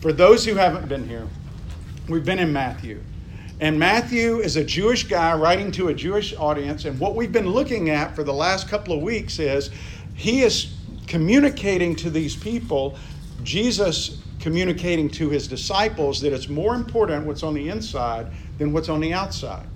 For those who haven't been here, we've been in Matthew. And Matthew is a Jewish guy writing to a Jewish audience. And what we've been looking at for the last couple of weeks is he is communicating to these people, Jesus communicating to his disciples that it's more important what's on the inside than what's on the outside.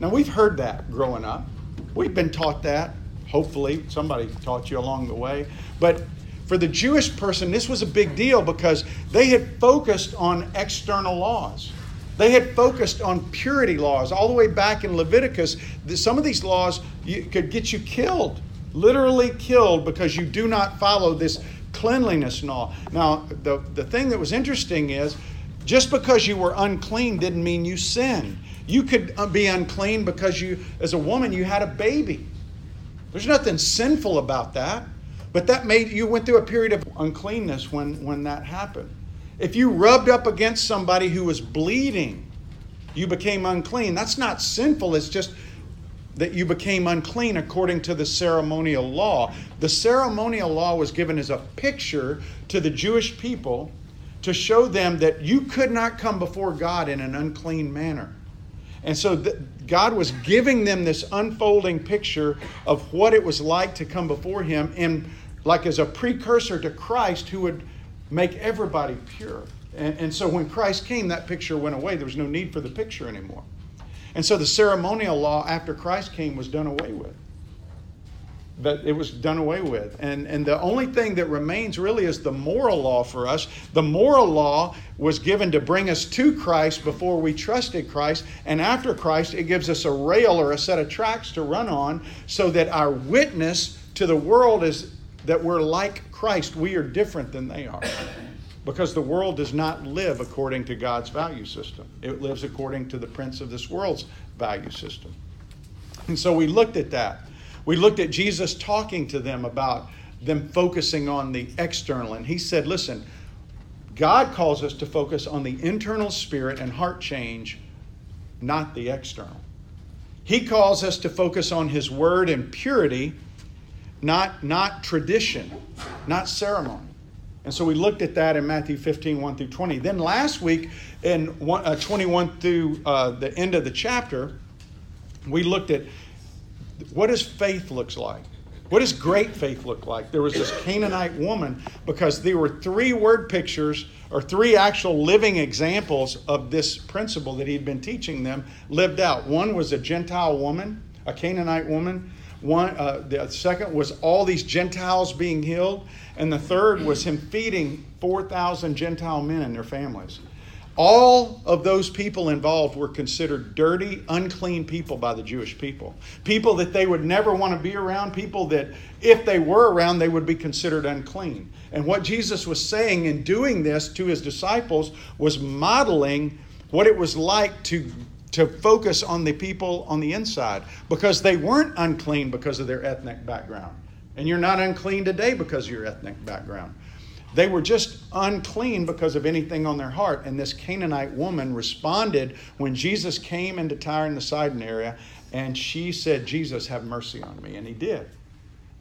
Now, we've heard that growing up. We've been taught that. Hopefully, somebody taught you along the way. But for the Jewish person, this was a big deal because they had focused on external laws. They had focused on purity laws all the way back in Leviticus. Some of these laws could get you killed, literally killed, because you do not follow this cleanliness law. Now, the, the thing that was interesting is just because you were unclean didn't mean you sinned. You could uh, be unclean because you, as a woman, you had a baby. There's nothing sinful about that. But that made you went through a period of uncleanness when, when that happened. If you rubbed up against somebody who was bleeding, you became unclean. That's not sinful, it's just that you became unclean according to the ceremonial law. The ceremonial law was given as a picture to the Jewish people to show them that you could not come before God in an unclean manner. And so th- God was giving them this unfolding picture of what it was like to come before Him, and like as a precursor to Christ who would make everybody pure. And, and so when Christ came, that picture went away. There was no need for the picture anymore. And so the ceremonial law after Christ came was done away with but it was done away with. And, and the only thing that remains really is the moral law for us. The moral law was given to bring us to Christ before we trusted Christ. And after Christ, it gives us a rail or a set of tracks to run on so that our witness to the world is that we're like Christ. We are different than they are. Because the world does not live according to God's value system, it lives according to the prince of this world's value system. And so we looked at that. We looked at Jesus talking to them about them focusing on the external. And he said, listen, God calls us to focus on the internal spirit and heart change, not the external. He calls us to focus on his word and purity, not, not tradition, not ceremony. And so we looked at that in Matthew 15, 1 through 20. Then last week, in uh, 21 through uh, the end of the chapter, we looked at what does faith looks like? What does great faith look like? There was this Canaanite woman because there were three word pictures or three actual living examples of this principle that he'd been teaching them lived out. One was a Gentile woman, a Canaanite woman. One, uh, the second was all these Gentiles being healed, and the third was him feeding four thousand Gentile men and their families. All of those people involved were considered dirty, unclean people by the Jewish people. People that they would never want to be around, people that if they were around, they would be considered unclean. And what Jesus was saying in doing this to his disciples was modeling what it was like to, to focus on the people on the inside because they weren't unclean because of their ethnic background. And you're not unclean today because of your ethnic background. They were just unclean because of anything on their heart. And this Canaanite woman responded when Jesus came into Tyre and the Sidon area, and she said, Jesus, have mercy on me. And he did.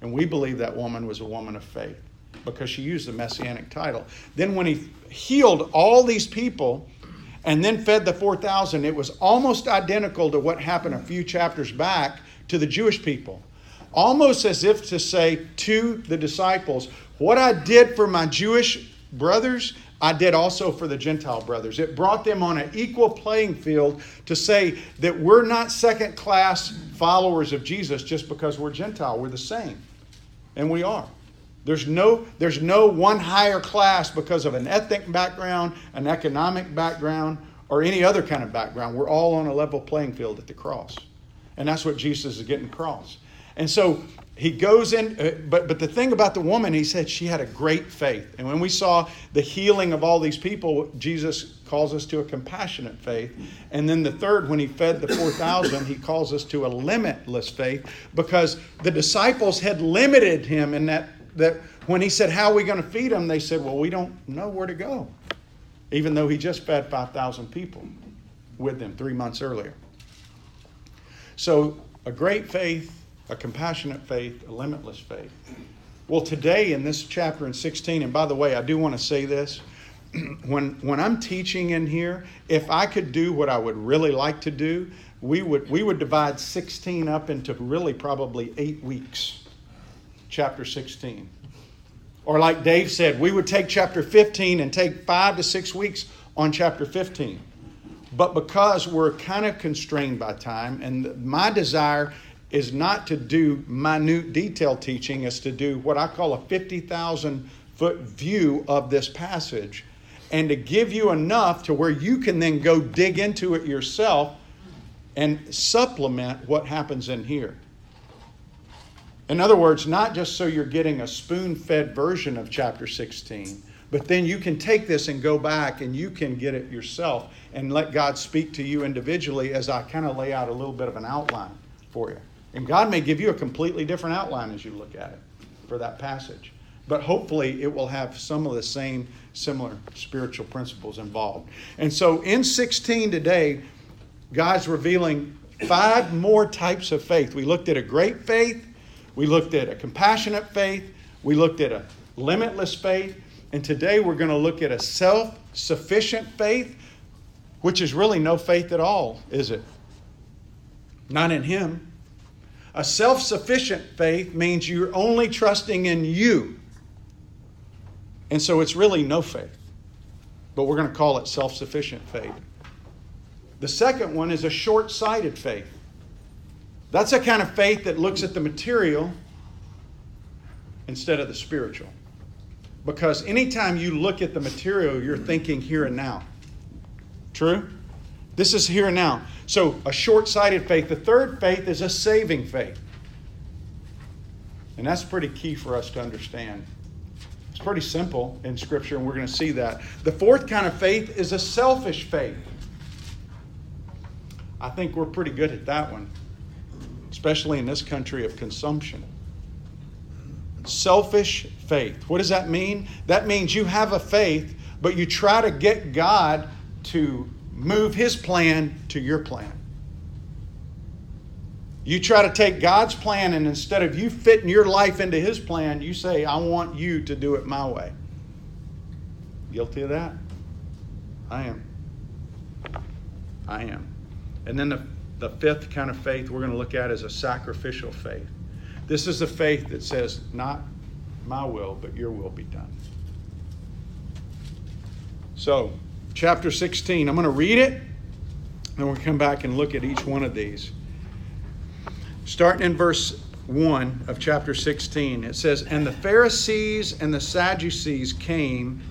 And we believe that woman was a woman of faith because she used the messianic title. Then, when he healed all these people and then fed the 4,000, it was almost identical to what happened a few chapters back to the Jewish people. Almost as if to say to the disciples, what I did for my Jewish brothers, I did also for the Gentile brothers. It brought them on an equal playing field to say that we're not second class followers of Jesus just because we're Gentile. We're the same. And we are. There's no, there's no one higher class because of an ethnic background, an economic background, or any other kind of background. We're all on a level playing field at the cross. And that's what Jesus is getting across. And so he goes in, uh, but, but the thing about the woman, he said she had a great faith. And when we saw the healing of all these people, Jesus calls us to a compassionate faith. And then the third, when he fed the 4,000, he calls us to a limitless faith because the disciples had limited him in that, that when he said, How are we going to feed them? They said, Well, we don't know where to go, even though he just fed 5,000 people with them three months earlier. So, a great faith a compassionate faith, a limitless faith. Well, today in this chapter in 16, and by the way, I do want to say this when when I'm teaching in here, if I could do what I would really like to do, we would we would divide 16 up into really probably eight weeks. Chapter 16. Or like Dave said, we would take chapter 15 and take five to six weeks on chapter 15. But because we're kind of constrained by time, and my desire is not to do minute detail teaching, is to do what I call a 50,000 foot view of this passage and to give you enough to where you can then go dig into it yourself and supplement what happens in here. In other words, not just so you're getting a spoon fed version of chapter 16, but then you can take this and go back and you can get it yourself and let God speak to you individually as I kind of lay out a little bit of an outline for you. And God may give you a completely different outline as you look at it for that passage. But hopefully it will have some of the same similar spiritual principles involved. And so in 16 today, God's revealing five more types of faith. We looked at a great faith, we looked at a compassionate faith, we looked at a limitless faith, and today we're going to look at a self sufficient faith, which is really no faith at all, is it? Not in Him. A self sufficient faith means you're only trusting in you. And so it's really no faith. But we're going to call it self sufficient faith. The second one is a short sighted faith. That's a kind of faith that looks at the material instead of the spiritual. Because anytime you look at the material, you're thinking here and now. True? This is here and now. So, a short sighted faith. The third faith is a saving faith. And that's pretty key for us to understand. It's pretty simple in Scripture, and we're going to see that. The fourth kind of faith is a selfish faith. I think we're pretty good at that one, especially in this country of consumption. Selfish faith. What does that mean? That means you have a faith, but you try to get God to move His plan to your plan. You try to take God's plan, and instead of you fitting your life into His plan, you say, I want you to do it my way. Guilty of that? I am. I am. And then the, the fifth kind of faith we're going to look at is a sacrificial faith. This is a faith that says, Not my will, but your will be done. So, chapter 16, I'm going to read it, and we'll come back and look at each one of these. Starting in verse 1 of chapter 16, it says, And the Pharisees and the Sadducees came,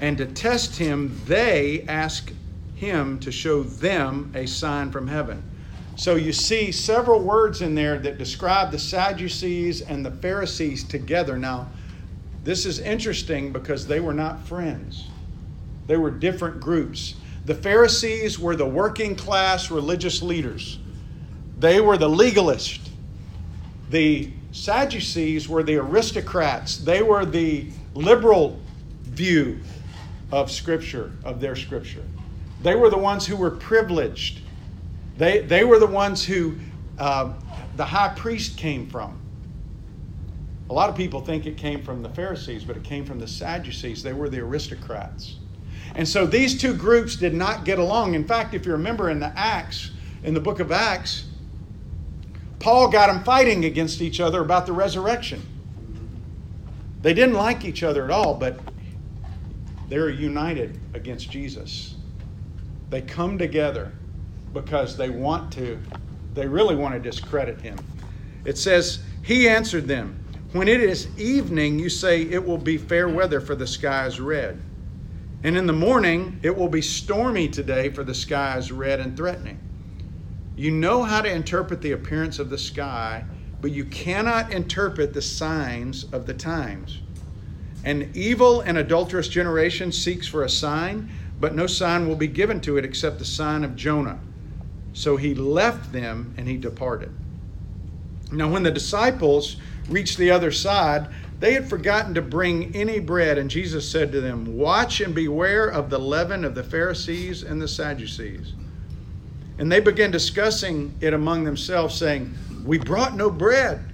and to test him, they asked him to show them a sign from heaven. So you see several words in there that describe the Sadducees and the Pharisees together. Now, this is interesting because they were not friends, they were different groups. The Pharisees were the working class religious leaders, they were the legalists. The Sadducees were the aristocrats, they were the liberal view of Scripture, of their Scripture. They were the ones who were privileged. They, they were the ones who uh, the high priest came from. A lot of people think it came from the Pharisees, but it came from the Sadducees. They were the aristocrats. And so these two groups did not get along. In fact, if you remember in the Acts, in the book of Acts, Paul got them fighting against each other about the resurrection. They didn't like each other at all, but they're united against Jesus. They come together because they want to, they really want to discredit him. It says, He answered them, When it is evening, you say it will be fair weather, for the sky is red. And in the morning, it will be stormy today, for the sky is red and threatening. You know how to interpret the appearance of the sky, but you cannot interpret the signs of the times. An evil and adulterous generation seeks for a sign but no sign will be given to it except the sign of Jonah. So he left them and he departed. Now, when the disciples reached the other side, they had forgotten to bring any bread, and Jesus said to them, Watch and beware of the leaven of the Pharisees and the Sadducees. And they began discussing it among themselves, saying, We brought no bread.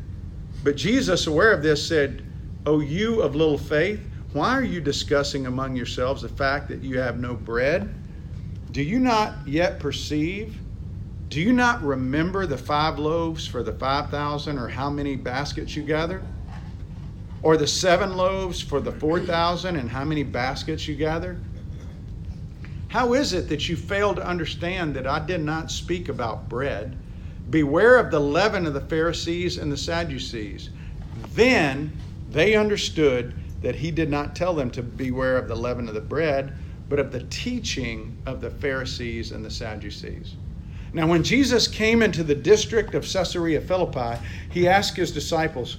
But Jesus, aware of this, said, O you of little faith, Why are you discussing among yourselves the fact that you have no bread? Do you not yet perceive? Do you not remember the five loaves for the 5,000 or how many baskets you gathered? Or the seven loaves for the 4,000 and how many baskets you gathered? How is it that you fail to understand that I did not speak about bread? Beware of the leaven of the Pharisees and the Sadducees. Then they understood that he did not tell them to beware of the leaven of the bread, but of the teaching of the Pharisees and the Sadducees. Now, when Jesus came into the district of Caesarea Philippi, he asked his disciples,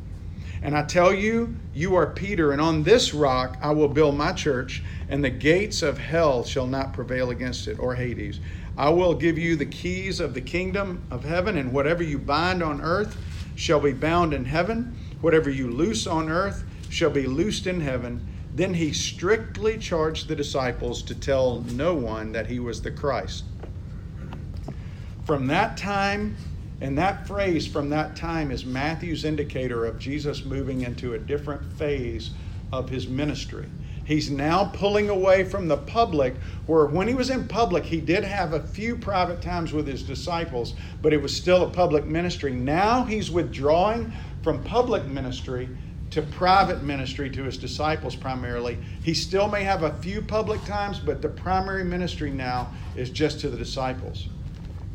And I tell you, you are Peter, and on this rock I will build my church, and the gates of hell shall not prevail against it, or Hades. I will give you the keys of the kingdom of heaven, and whatever you bind on earth shall be bound in heaven, whatever you loose on earth shall be loosed in heaven. Then he strictly charged the disciples to tell no one that he was the Christ. From that time, and that phrase from that time is Matthew's indicator of Jesus moving into a different phase of his ministry. He's now pulling away from the public, where when he was in public, he did have a few private times with his disciples, but it was still a public ministry. Now he's withdrawing from public ministry to private ministry to his disciples primarily. He still may have a few public times, but the primary ministry now is just to the disciples.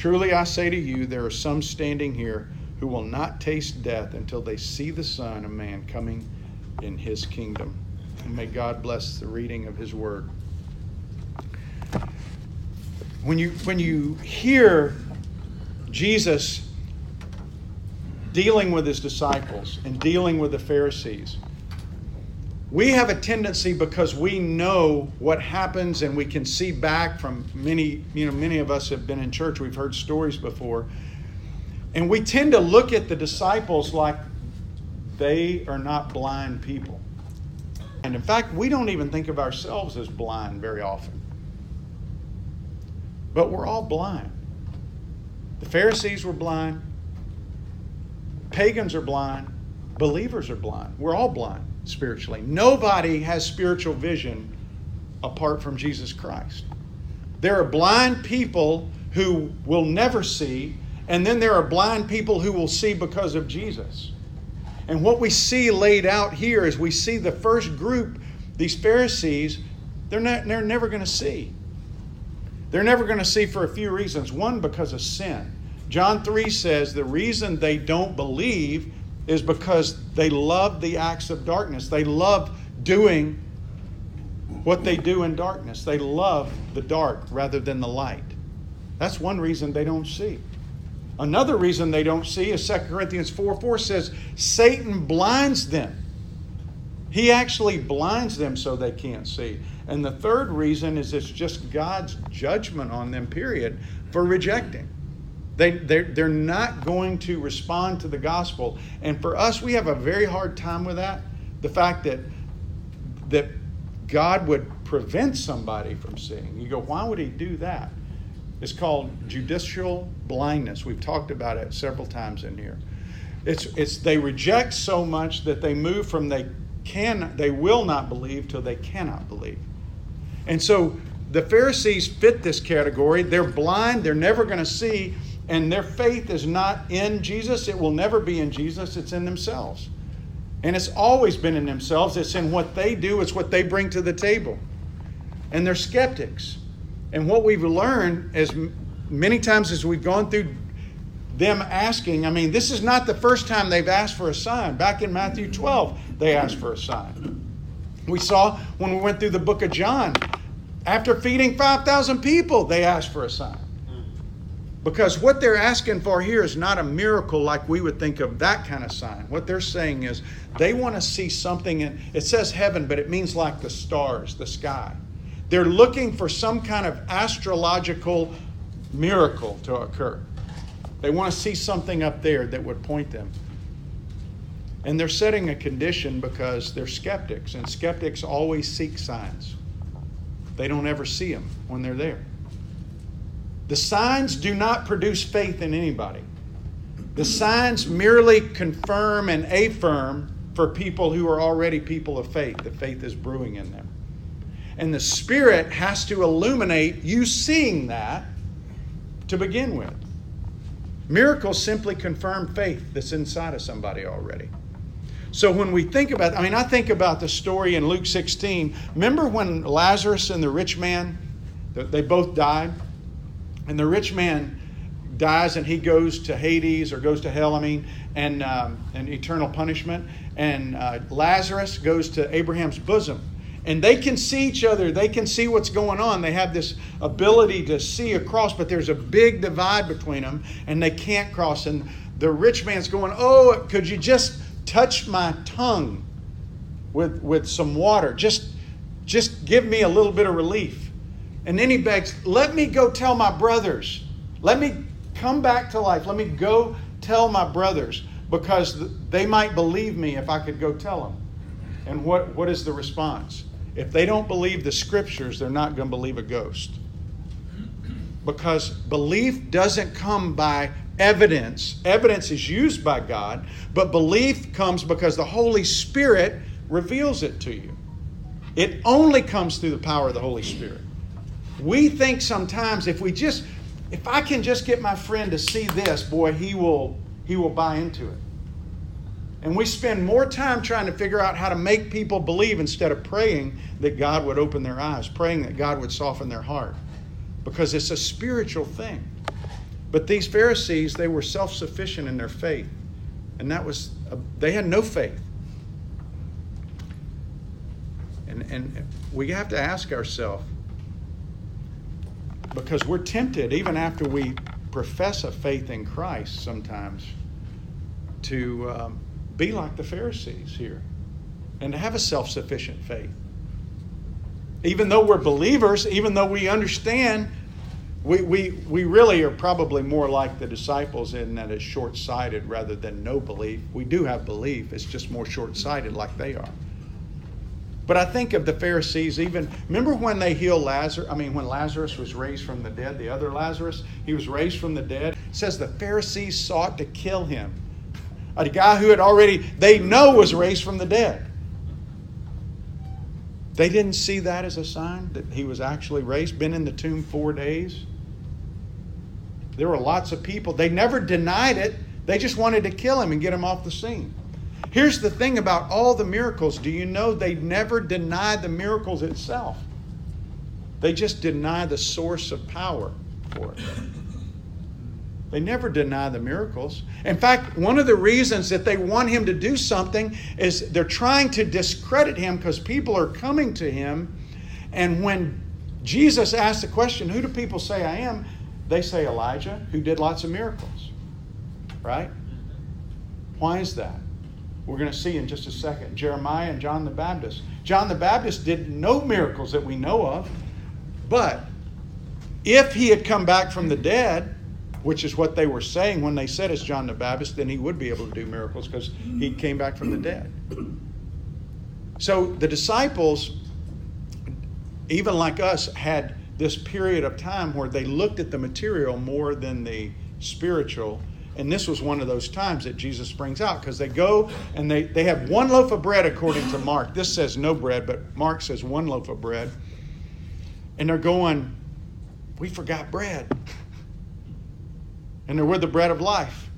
Truly I say to you, there are some standing here who will not taste death until they see the Son of Man coming in his kingdom. And may God bless the reading of his word. When you, when you hear Jesus dealing with his disciples and dealing with the Pharisees. We have a tendency because we know what happens and we can see back from many, you know, many of us have been in church, we've heard stories before. And we tend to look at the disciples like they are not blind people. And in fact, we don't even think of ourselves as blind very often. But we're all blind. The Pharisees were blind, Pagans are blind, believers are blind. We're all blind spiritually. Nobody has spiritual vision apart from Jesus Christ. There are blind people who will never see, and then there are blind people who will see because of Jesus. And what we see laid out here is we see the first group, these Pharisees, they're, not, they're never going to see. They're never going to see for a few reasons. One, because of sin. John 3 says the reason they don't believe is because they love the acts of darkness. They love doing what they do in darkness. They love the dark rather than the light. That's one reason they don't see. Another reason they don't see is 2 Corinthians 4 4 says, Satan blinds them. He actually blinds them so they can't see. And the third reason is it's just God's judgment on them, period, for rejecting. They, they're, they're not going to respond to the gospel. And for us, we have a very hard time with that. The fact that, that God would prevent somebody from seeing. You go, why would he do that? It's called judicial blindness. We've talked about it several times in here. It's, it's they reject so much that they move from they can they will not believe till they cannot believe. And so the Pharisees fit this category. They're blind, they're never going to see, and their faith is not in Jesus. It will never be in Jesus, it's in themselves. And it's always been in themselves. It's in what they do, it's what they bring to the table. And they're skeptics. And what we've learned as many times as we've gone through them asking, I mean, this is not the first time they've asked for a sign. Back in Matthew 12, they asked for a sign. We saw when we went through the book of John, after feeding 5,000 people, they asked for a sign. Because what they're asking for here is not a miracle like we would think of that kind of sign. What they're saying is they want to see something and it says heaven, but it means like the stars, the sky. They're looking for some kind of astrological miracle to occur. They want to see something up there that would point them. And they're setting a condition because they're skeptics, and skeptics always seek signs. They don't ever see them when they're there. The signs do not produce faith in anybody. The signs merely confirm and affirm for people who are already people of faith, that faith is brewing in them. And the Spirit has to illuminate you seeing that to begin with. Miracles simply confirm faith that's inside of somebody already. So when we think about, I mean, I think about the story in Luke 16. Remember when Lazarus and the rich man, they both died? And the rich man dies and he goes to Hades or goes to hell, I mean, and, um, and eternal punishment. And uh, Lazarus goes to Abraham's bosom. And they can see each other. They can see what's going on. They have this ability to see across but there's a big divide between them and they can't cross. And the rich man's going oh could you just touch my tongue with with some water? Just just give me a little bit of relief and then he begs let me go tell my brothers let me come back to life let me go tell my brothers because they might believe me if i could go tell them and what, what is the response if they don't believe the scriptures, they're not going to believe a ghost. Because belief doesn't come by evidence. Evidence is used by God, but belief comes because the Holy Spirit reveals it to you. It only comes through the power of the Holy Spirit. We think sometimes if we just if I can just get my friend to see this, boy, he will he will buy into it. And we spend more time trying to figure out how to make people believe instead of praying that God would open their eyes, praying that God would soften their heart. Because it's a spiritual thing. But these Pharisees, they were self sufficient in their faith. And that was, a, they had no faith. And, and we have to ask ourselves, because we're tempted, even after we profess a faith in Christ sometimes, to. Um, be like the Pharisees here and to have a self sufficient faith. Even though we're believers, even though we understand, we, we, we really are probably more like the disciples in that it's short sighted rather than no belief. We do have belief, it's just more short sighted like they are. But I think of the Pharisees, even remember when they healed Lazarus? I mean, when Lazarus was raised from the dead, the other Lazarus, he was raised from the dead. It says the Pharisees sought to kill him a guy who had already, they know was raised from the dead. They didn't see that as a sign that he was actually raised, been in the tomb four days. There were lots of people. They never denied it, they just wanted to kill him and get him off the scene. Here's the thing about all the miracles do you know they never deny the miracles itself? They just deny the source of power for it. They never deny the miracles. In fact, one of the reasons that they want him to do something is they're trying to discredit him because people are coming to him. And when Jesus asks the question, Who do people say I am? they say Elijah, who did lots of miracles. Right? Why is that? We're going to see in just a second. Jeremiah and John the Baptist. John the Baptist did no miracles that we know of, but if he had come back from the dead, which is what they were saying when they said it's John the Baptist, then he would be able to do miracles because he came back from the dead. So the disciples, even like us, had this period of time where they looked at the material more than the spiritual. And this was one of those times that Jesus brings out because they go and they, they have one loaf of bread according to Mark. This says no bread, but Mark says one loaf of bread. And they're going, We forgot bread. And they're with the bread of life.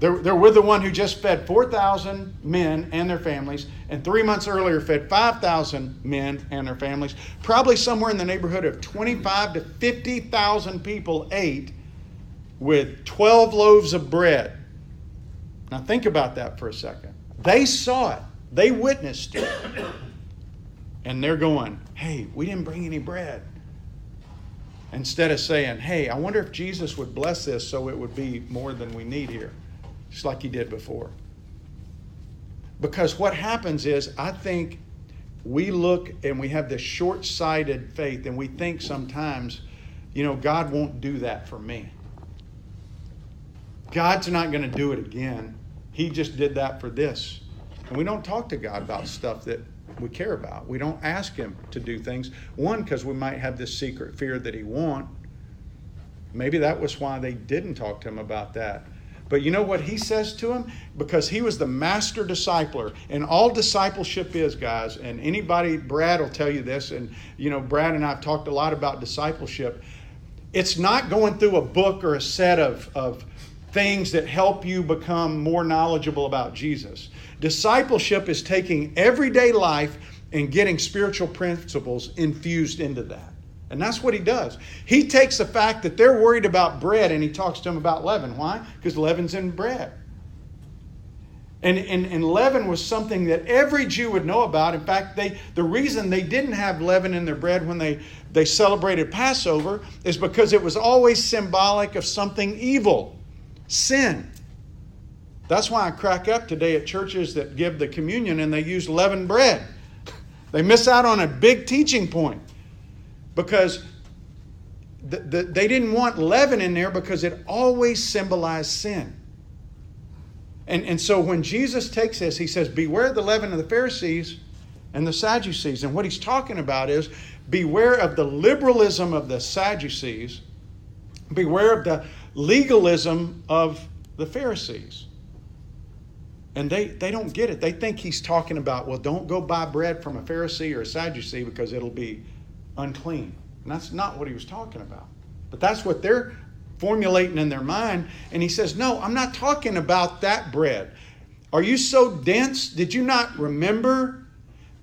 They're, they're with the one who just fed 4,000 men and their families, and three months earlier fed 5,000 men and their families. Probably somewhere in the neighborhood of 25 to 50,000 people ate with 12 loaves of bread. Now, think about that for a second. They saw it, they witnessed it. And they're going, hey, we didn't bring any bread. Instead of saying, hey, I wonder if Jesus would bless this so it would be more than we need here just like he did before. Because what happens is, I think we look and we have this short sighted faith, and we think sometimes, you know, God won't do that for me. God's not going to do it again. He just did that for this. And we don't talk to God about stuff that we care about. We don't ask Him to do things. One, because we might have this secret fear that He won't. Maybe that was why they didn't talk to Him about that. But you know what he says to him? Because he was the master discipler. And all discipleship is, guys, and anybody, Brad will tell you this, and you know, Brad and I have talked a lot about discipleship. It's not going through a book or a set of, of things that help you become more knowledgeable about Jesus. Discipleship is taking everyday life and getting spiritual principles infused into that. And that's what he does. He takes the fact that they're worried about bread and he talks to them about leaven. Why? Because leaven's in bread. And, and, and leaven was something that every Jew would know about. In fact, they, the reason they didn't have leaven in their bread when they, they celebrated Passover is because it was always symbolic of something evil sin. That's why I crack up today at churches that give the communion and they use leavened bread. They miss out on a big teaching point because the, the, they didn't want leaven in there because it always symbolized sin. And, and so when Jesus takes this, he says, Beware the leaven of the Pharisees and the Sadducees. And what he's talking about is beware of the liberalism of the Sadducees, beware of the legalism of the Pharisees. And they, they don't get it. They think he's talking about, well, don't go buy bread from a Pharisee or a Sadducee because it'll be unclean. And that's not what he was talking about. But that's what they're formulating in their mind. And he says, No, I'm not talking about that bread. Are you so dense? Did you not remember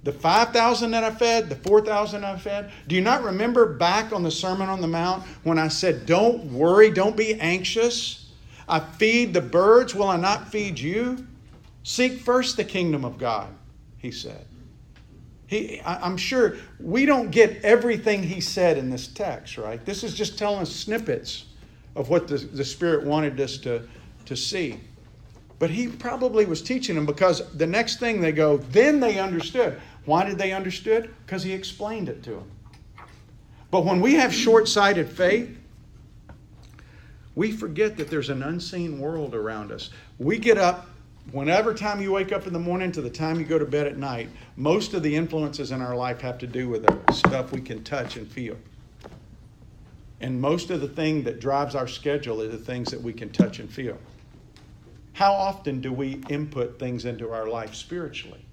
the 5,000 that I fed, the 4,000 I fed? Do you not remember back on the Sermon on the Mount when I said, Don't worry, don't be anxious? I feed the birds, will I not feed you? Seek first the kingdom of God, he said. He, I'm sure we don't get everything he said in this text, right? This is just telling us snippets of what the, the Spirit wanted us to, to see. But he probably was teaching them because the next thing they go, then they understood. Why did they understood? Because he explained it to them. But when we have short-sighted faith, we forget that there's an unseen world around us. We get up whenever time you wake up in the morning to the time you go to bed at night, most of the influences in our life have to do with the stuff we can touch and feel. And most of the thing that drives our schedule is the things that we can touch and feel. How often do we input things into our life spiritually?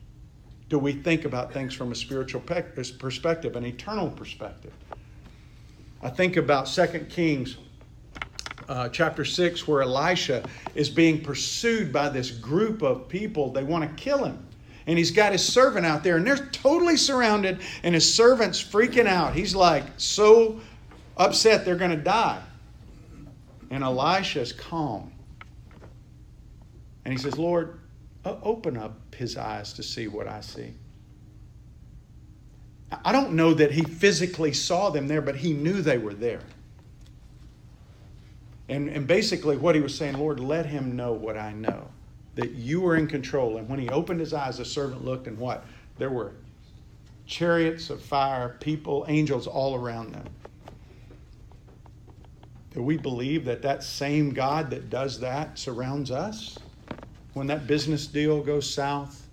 Do we think about things from a spiritual perspective, an eternal perspective? I think about 2 Kings uh, chapter 6 where Elisha is being pursued by this group of people. They want to kill him. And he's got his servant out there, and they're totally surrounded, and his servant's freaking out. He's like so upset they're going to die. And Elisha's calm. And he says, Lord, open up his eyes to see what I see. I don't know that he physically saw them there, but he knew they were there. And, and basically, what he was saying, Lord, let him know what I know, that you are in control. And when he opened his eyes, the servant looked, and what? There were chariots of fire, people, angels all around them. Do we believe that that same God that does that surrounds us? When that business deal goes south,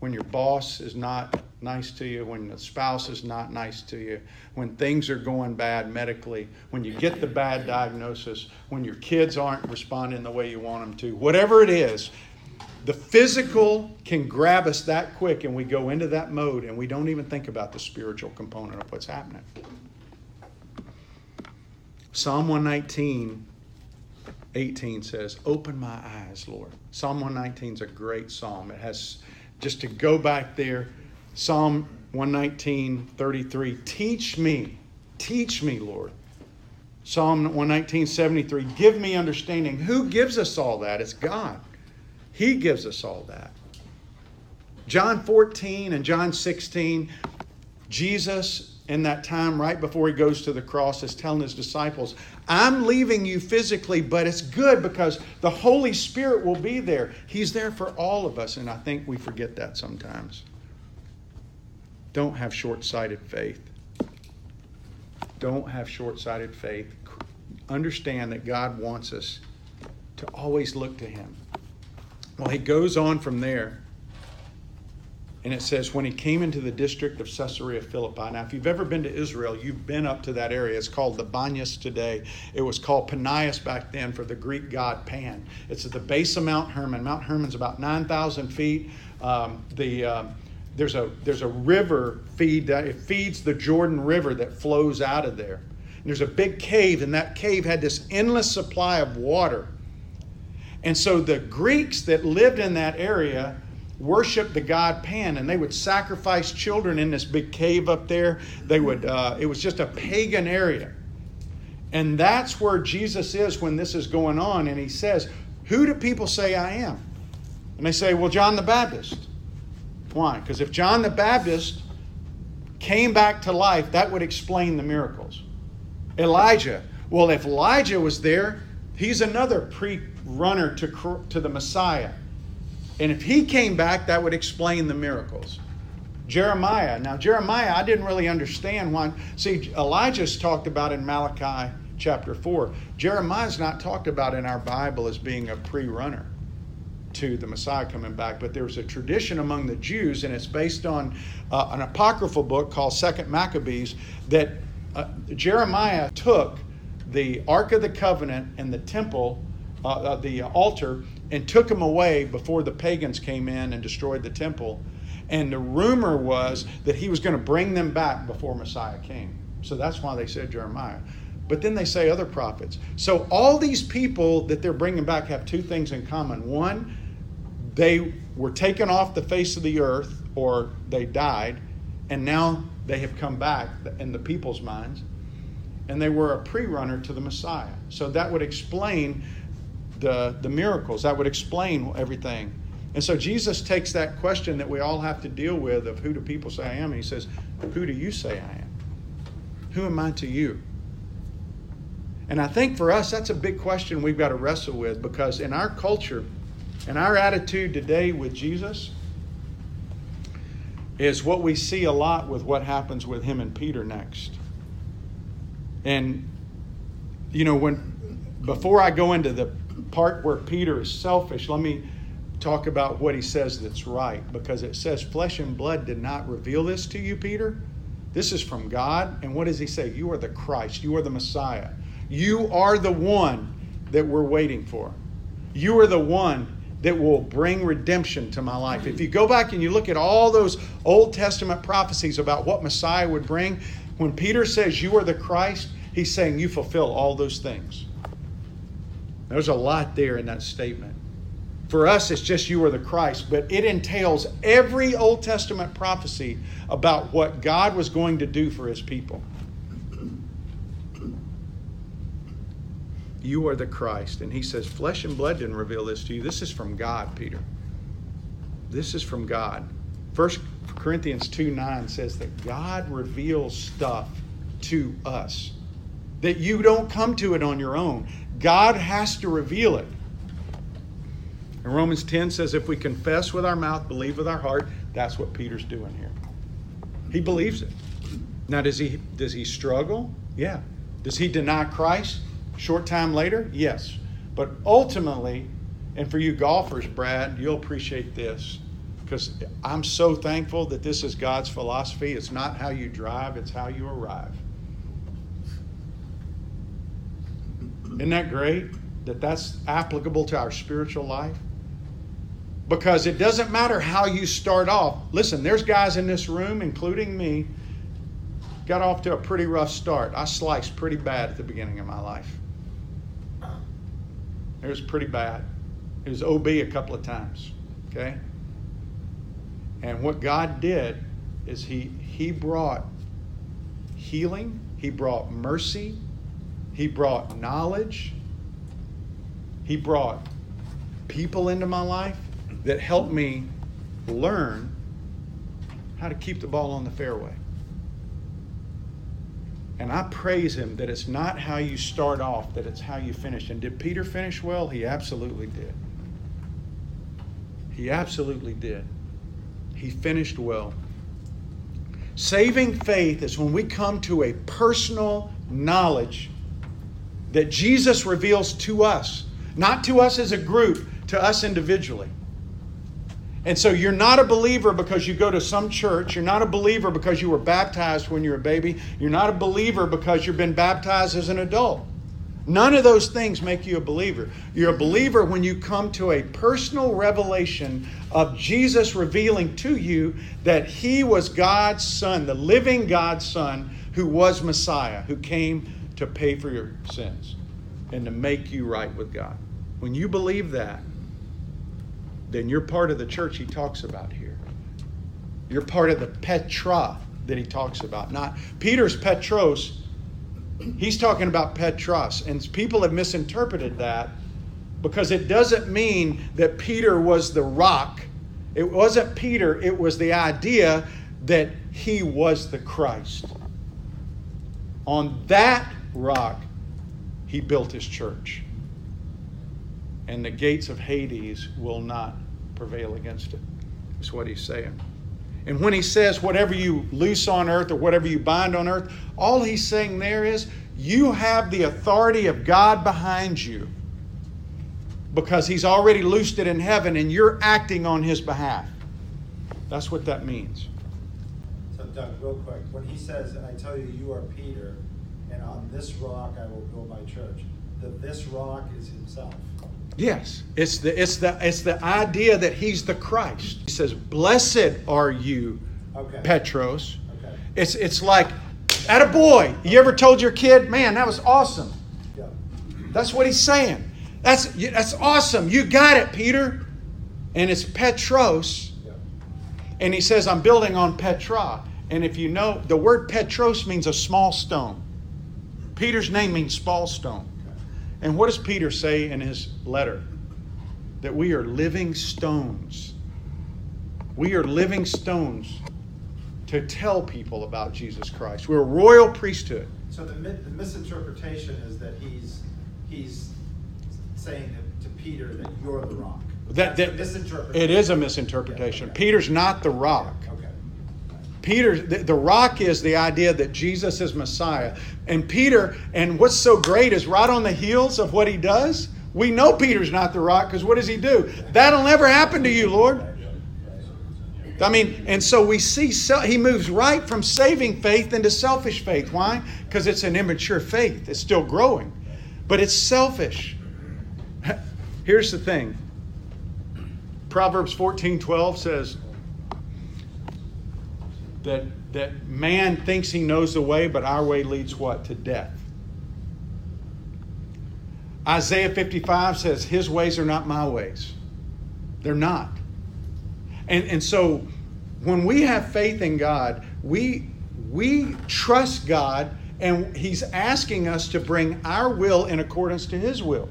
when your boss is not nice to you, when the spouse is not nice to you, when things are going bad medically, when you get the bad diagnosis, when your kids aren't responding the way you want them to, whatever it is, the physical can grab us that quick and we go into that mode and we don't even think about the spiritual component of what's happening. Psalm 119, 18 says, Open my eyes, Lord. Psalm 119 is a great psalm. It has, just to go back there, Psalm 119, 33, teach me, teach me, Lord. Psalm 119, 73, give me understanding. Who gives us all that? It's God. He gives us all that. John 14 and John 16, Jesus, in that time right before he goes to the cross, is telling his disciples, I'm leaving you physically, but it's good because the Holy Spirit will be there. He's there for all of us, and I think we forget that sometimes. Don't have short sighted faith. Don't have short sighted faith. Understand that God wants us to always look to Him. Well, he goes on from there. And it says, when he came into the district of Caesarea Philippi. Now, if you've ever been to Israel, you've been up to that area. It's called the Banyas today. It was called Panias back then for the Greek god Pan. It's at the base of Mount Hermon. Mount Hermon's about 9,000 feet. Um, the, um, there's, a, there's a river feed that it feeds the Jordan River that flows out of there. And there's a big cave, and that cave had this endless supply of water. And so the Greeks that lived in that area worshiped the god Pan, and they would sacrifice children in this big cave up there. They would. Uh, it was just a pagan area, and that's where Jesus is when this is going on. And he says, "Who do people say I am?" And they say, "Well, John the Baptist." Why? Because if John the Baptist came back to life, that would explain the miracles. Elijah. Well, if Elijah was there, he's another pre runner to, to the Messiah. And if he came back, that would explain the miracles. Jeremiah. Now, Jeremiah, I didn't really understand why. See, Elijah's talked about in Malachi chapter 4. Jeremiah's not talked about in our Bible as being a pre runner to the Messiah coming back, but there's a tradition among the Jews, and it's based on uh, an apocryphal book called Second Maccabees that uh, Jeremiah took the Ark of the Covenant and the temple uh, uh, the altar and took him away before the pagans came in and destroyed the temple. And the rumor was that he was going to bring them back before Messiah came. So that's why they said Jeremiah. But then they say other prophets. So all these people that they're bringing back have two things in common. One, they were taken off the face of the earth or they died, and now they have come back in the people's minds. And they were a pre runner to the Messiah. So that would explain the, the miracles. That would explain everything. And so Jesus takes that question that we all have to deal with of who do people say I am? And he says, Who do you say I am? Who am I to you? And I think for us, that's a big question we've got to wrestle with because in our culture and our attitude today with Jesus is what we see a lot with what happens with him and Peter next. And, you know, when before I go into the part where Peter is selfish, let me talk about what he says that's right because it says, Flesh and blood did not reveal this to you, Peter. This is from God. And what does he say? You are the Christ, you are the Messiah. You are the one that we're waiting for. You are the one that will bring redemption to my life. If you go back and you look at all those Old Testament prophecies about what Messiah would bring, when Peter says, You are the Christ, he's saying, You fulfill all those things. There's a lot there in that statement. For us, it's just you are the Christ, but it entails every Old Testament prophecy about what God was going to do for his people. You are the Christ. And he says, Flesh and blood didn't reveal this to you. This is from God, Peter. This is from God. First Corinthians 2 9 says that God reveals stuff to us, that you don't come to it on your own. God has to reveal it. And Romans 10 says if we confess with our mouth, believe with our heart, that's what Peter's doing here. He believes it. Now does he does he struggle? Yeah. Does he deny Christ short time later? Yes. But ultimately, and for you golfers, Brad, you'll appreciate this. because I'm so thankful that this is God's philosophy. It's not how you drive, it's how you arrive. Isn't that great that that's applicable to our spiritual life? Because it doesn't matter how you start off. Listen, there's guys in this room, including me, got off to a pretty rough start. I sliced pretty bad at the beginning of my life. It was pretty bad. It was OB a couple of times. Okay? And what God did is He He brought healing, He brought mercy, He brought knowledge, He brought people into my life that helped me learn how to keep the ball on the fairway. And I praise him that it's not how you start off, that it's how you finish. And did Peter finish well? He absolutely did. He absolutely did. He finished well. Saving faith is when we come to a personal knowledge that Jesus reveals to us, not to us as a group, to us individually. And so you're not a believer because you go to some church. You're not a believer because you were baptized when you were a baby. You're not a believer because you've been baptized as an adult. None of those things make you a believer. You're a believer when you come to a personal revelation of Jesus revealing to you that He was God's Son, the living God's Son, who was Messiah, who came to pay for your sins and to make you right with God. When you believe that, then you're part of the church he talks about here. You're part of the Petra that he talks about. Not Peter's Petros, he's talking about Petros. And people have misinterpreted that because it doesn't mean that Peter was the rock. It wasn't Peter, it was the idea that he was the Christ. On that rock, he built his church and the gates of Hades will not prevail against it. Is what he's saying. And when he says, whatever you loose on earth or whatever you bind on earth, all he's saying there is, you have the authority of God behind you because he's already loosed it in heaven and you're acting on his behalf. That's what that means. So, Doug, real quick, when he says, and I tell you, you are Peter, and on this rock I will build my church, the this rock is himself. Yes, it's the it's the it's the idea that he's the Christ. He says, "Blessed are you, Okay. Petros." Okay. It's it's like, at a boy. You ever told your kid, "Man, that was awesome." Yeah. That's what he's saying. That's that's awesome. You got it, Peter. And it's Petros, Yeah. and he says, "I'm building on Petra." And if you know, the word Petros means a small stone. Peter's name means small stone. And what does Peter say in his letter? That we are living stones. We are living stones to tell people about Jesus Christ. We're a royal priesthood. So the, the misinterpretation is that he's he's saying to Peter that you're the rock. That, That's that misinterpretation. it is a misinterpretation. Yeah, okay. Peter's not the rock. Okay. Peter, the, rock is the idea that Jesus is Messiah. And Peter, and what's so great is right on the heels of what he does, we know Peter's not the rock because what does he do? That'll never happen to you, Lord. I mean, and so we see se- he moves right from saving faith into selfish faith. Why? Because it's an immature faith. It's still growing, but it's selfish. Here's the thing. Proverbs 14:12 says that that man thinks he knows the way, but our way leads what? To death. Isaiah 55 says, His ways are not my ways. They're not. And, and so when we have faith in God, we, we trust God and He's asking us to bring our will in accordance to His will.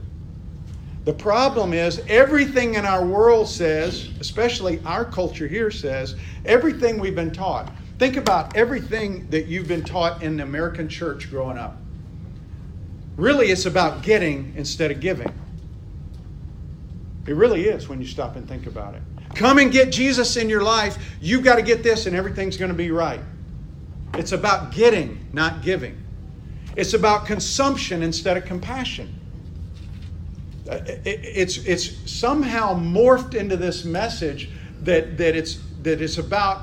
The problem is, everything in our world says, especially our culture here says, everything we've been taught. Think about everything that you've been taught in the American church growing up. Really, it's about getting instead of giving. It really is when you stop and think about it. Come and get Jesus in your life. You've got to get this, and everything's going to be right. It's about getting, not giving. It's about consumption instead of compassion. It- It's, it's somehow morphed into this message that, that, it's, that it's about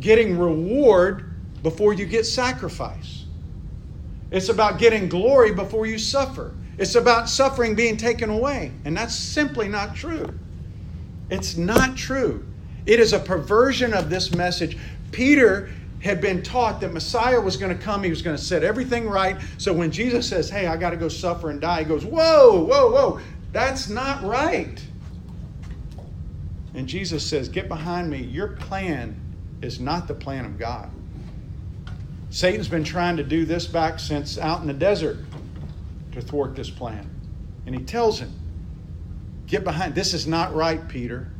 getting reward before you get sacrifice. It's about getting glory before you suffer. It's about suffering being taken away. And that's simply not true. It's not true. It is a perversion of this message. Peter had been taught that Messiah was going to come, he was going to set everything right. So when Jesus says, Hey, I got to go suffer and die, he goes, Whoa, whoa, whoa, that's not right. And Jesus says, Get behind me. Your plan is not the plan of God. Satan's been trying to do this back since out in the desert to thwart this plan. And he tells him, Get behind. This is not right, Peter.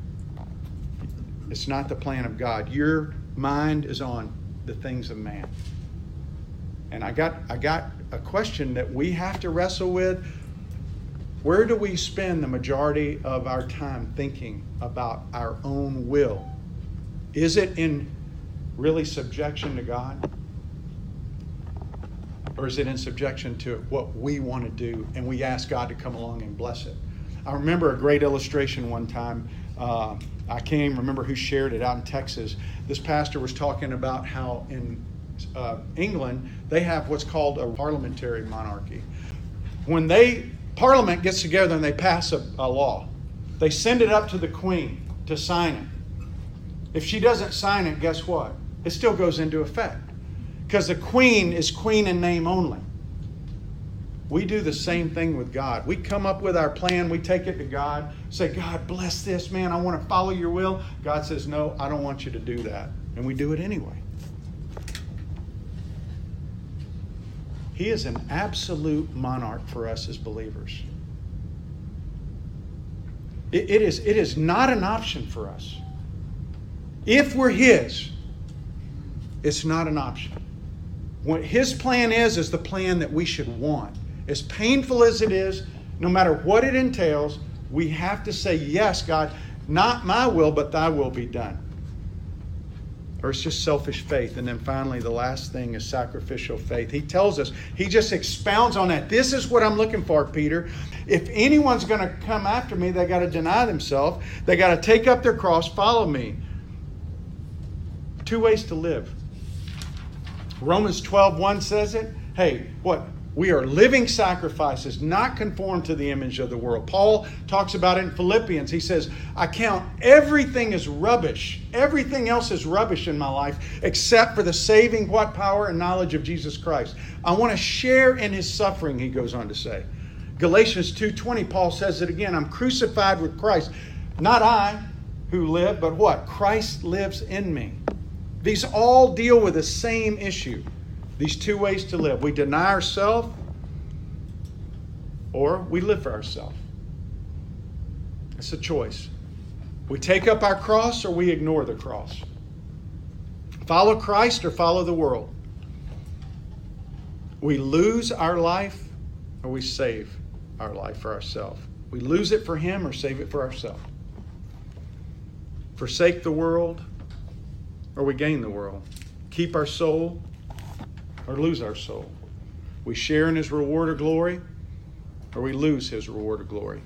It's not the plan of God. Your mind is on the things of man. And I got I got a question that we have to wrestle with. Where do we spend the majority of our time thinking about our own will? Is it in really subjection to God? Or is it in subjection to what we want to do and we ask God to come along and bless it? I remember a great illustration one time. Uh, I can't remember who shared it out in Texas. This pastor was talking about how in uh, England they have what's called a parliamentary monarchy. When they Parliament gets together and they pass a, a law, they send it up to the Queen to sign it. If she doesn't sign it, guess what? It still goes into effect because the Queen is Queen in name only. We do the same thing with God. We come up with our plan, we take it to God, say, God, bless this, man. I want to follow your will. God says, No, I don't want you to do that. And we do it anyway. He is an absolute monarch for us as believers. It, it, is, it is not an option for us. If we're His, it's not an option. What His plan is, is the plan that we should want. As painful as it is, no matter what it entails, we have to say, Yes, God, not my will, but thy will be done. Or it's just selfish faith. And then finally, the last thing is sacrificial faith. He tells us, he just expounds on that. This is what I'm looking for, Peter. If anyone's going to come after me, they got to deny themselves, they got to take up their cross, follow me. Two ways to live. Romans 12 1 says it. Hey, what? We are living sacrifices, not conformed to the image of the world. Paul talks about it in Philippians. He says, I count everything as rubbish. Everything else is rubbish in my life except for the saving what power and knowledge of Jesus Christ. I want to share in his suffering, he goes on to say. Galatians 2:20 Paul says it again, I'm crucified with Christ. Not I who live, but what? Christ lives in me. These all deal with the same issue. These two ways to live. We deny ourselves or we live for ourselves. It's a choice. We take up our cross or we ignore the cross. Follow Christ or follow the world. We lose our life or we save our life for ourselves. We lose it for Him or save it for ourselves. Forsake the world or we gain the world. Keep our soul or lose our soul. We share in his reward of glory, or we lose his reward of glory.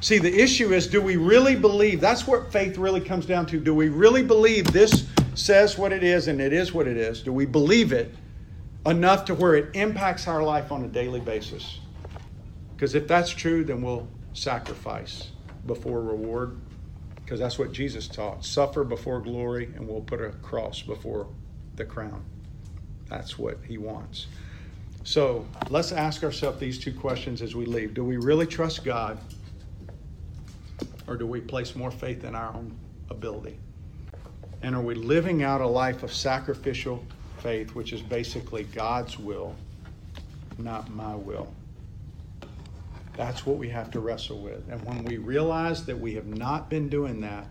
See, the issue is do we really believe? That's what faith really comes down to. Do we really believe this says what it is and it is what it is? Do we believe it enough to where it impacts our life on a daily basis? Because if that's true, then we'll sacrifice before reward, because that's what Jesus taught suffer before glory, and we'll put a cross before the crown. That's what he wants. So let's ask ourselves these two questions as we leave. Do we really trust God? Or do we place more faith in our own ability? And are we living out a life of sacrificial faith, which is basically God's will, not my will? That's what we have to wrestle with. And when we realize that we have not been doing that,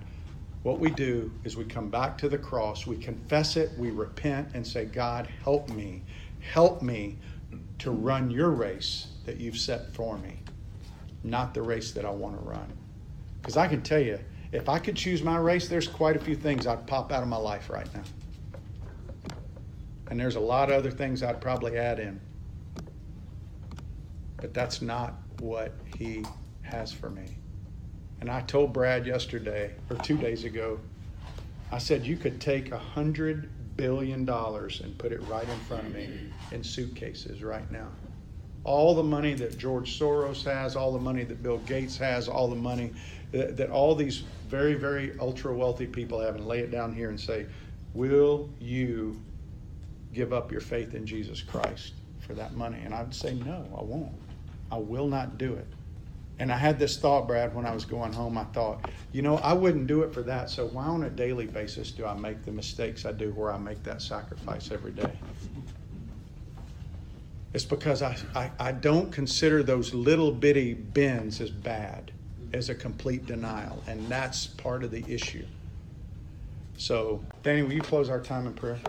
what we do is we come back to the cross, we confess it, we repent, and say, God, help me. Help me to run your race that you've set for me, not the race that I want to run. Because I can tell you, if I could choose my race, there's quite a few things I'd pop out of my life right now. And there's a lot of other things I'd probably add in. But that's not what he has for me. And I told Brad yesterday, or two days ago, I said, you could take a hundred billion dollars and put it right in front of me in suitcases right now. All the money that George Soros has, all the money that Bill Gates has, all the money that, that all these very, very ultra wealthy people have, and lay it down here and say, Will you give up your faith in Jesus Christ for that money? And I would say, No, I won't. I will not do it. And I had this thought, Brad, when I was going home. I thought, you know, I wouldn't do it for that. So why on a daily basis do I make the mistakes I do where I make that sacrifice every day? It's because I, I, I don't consider those little bitty bends as bad, as a complete denial. And that's part of the issue. So, Danny, will you close our time in prayer?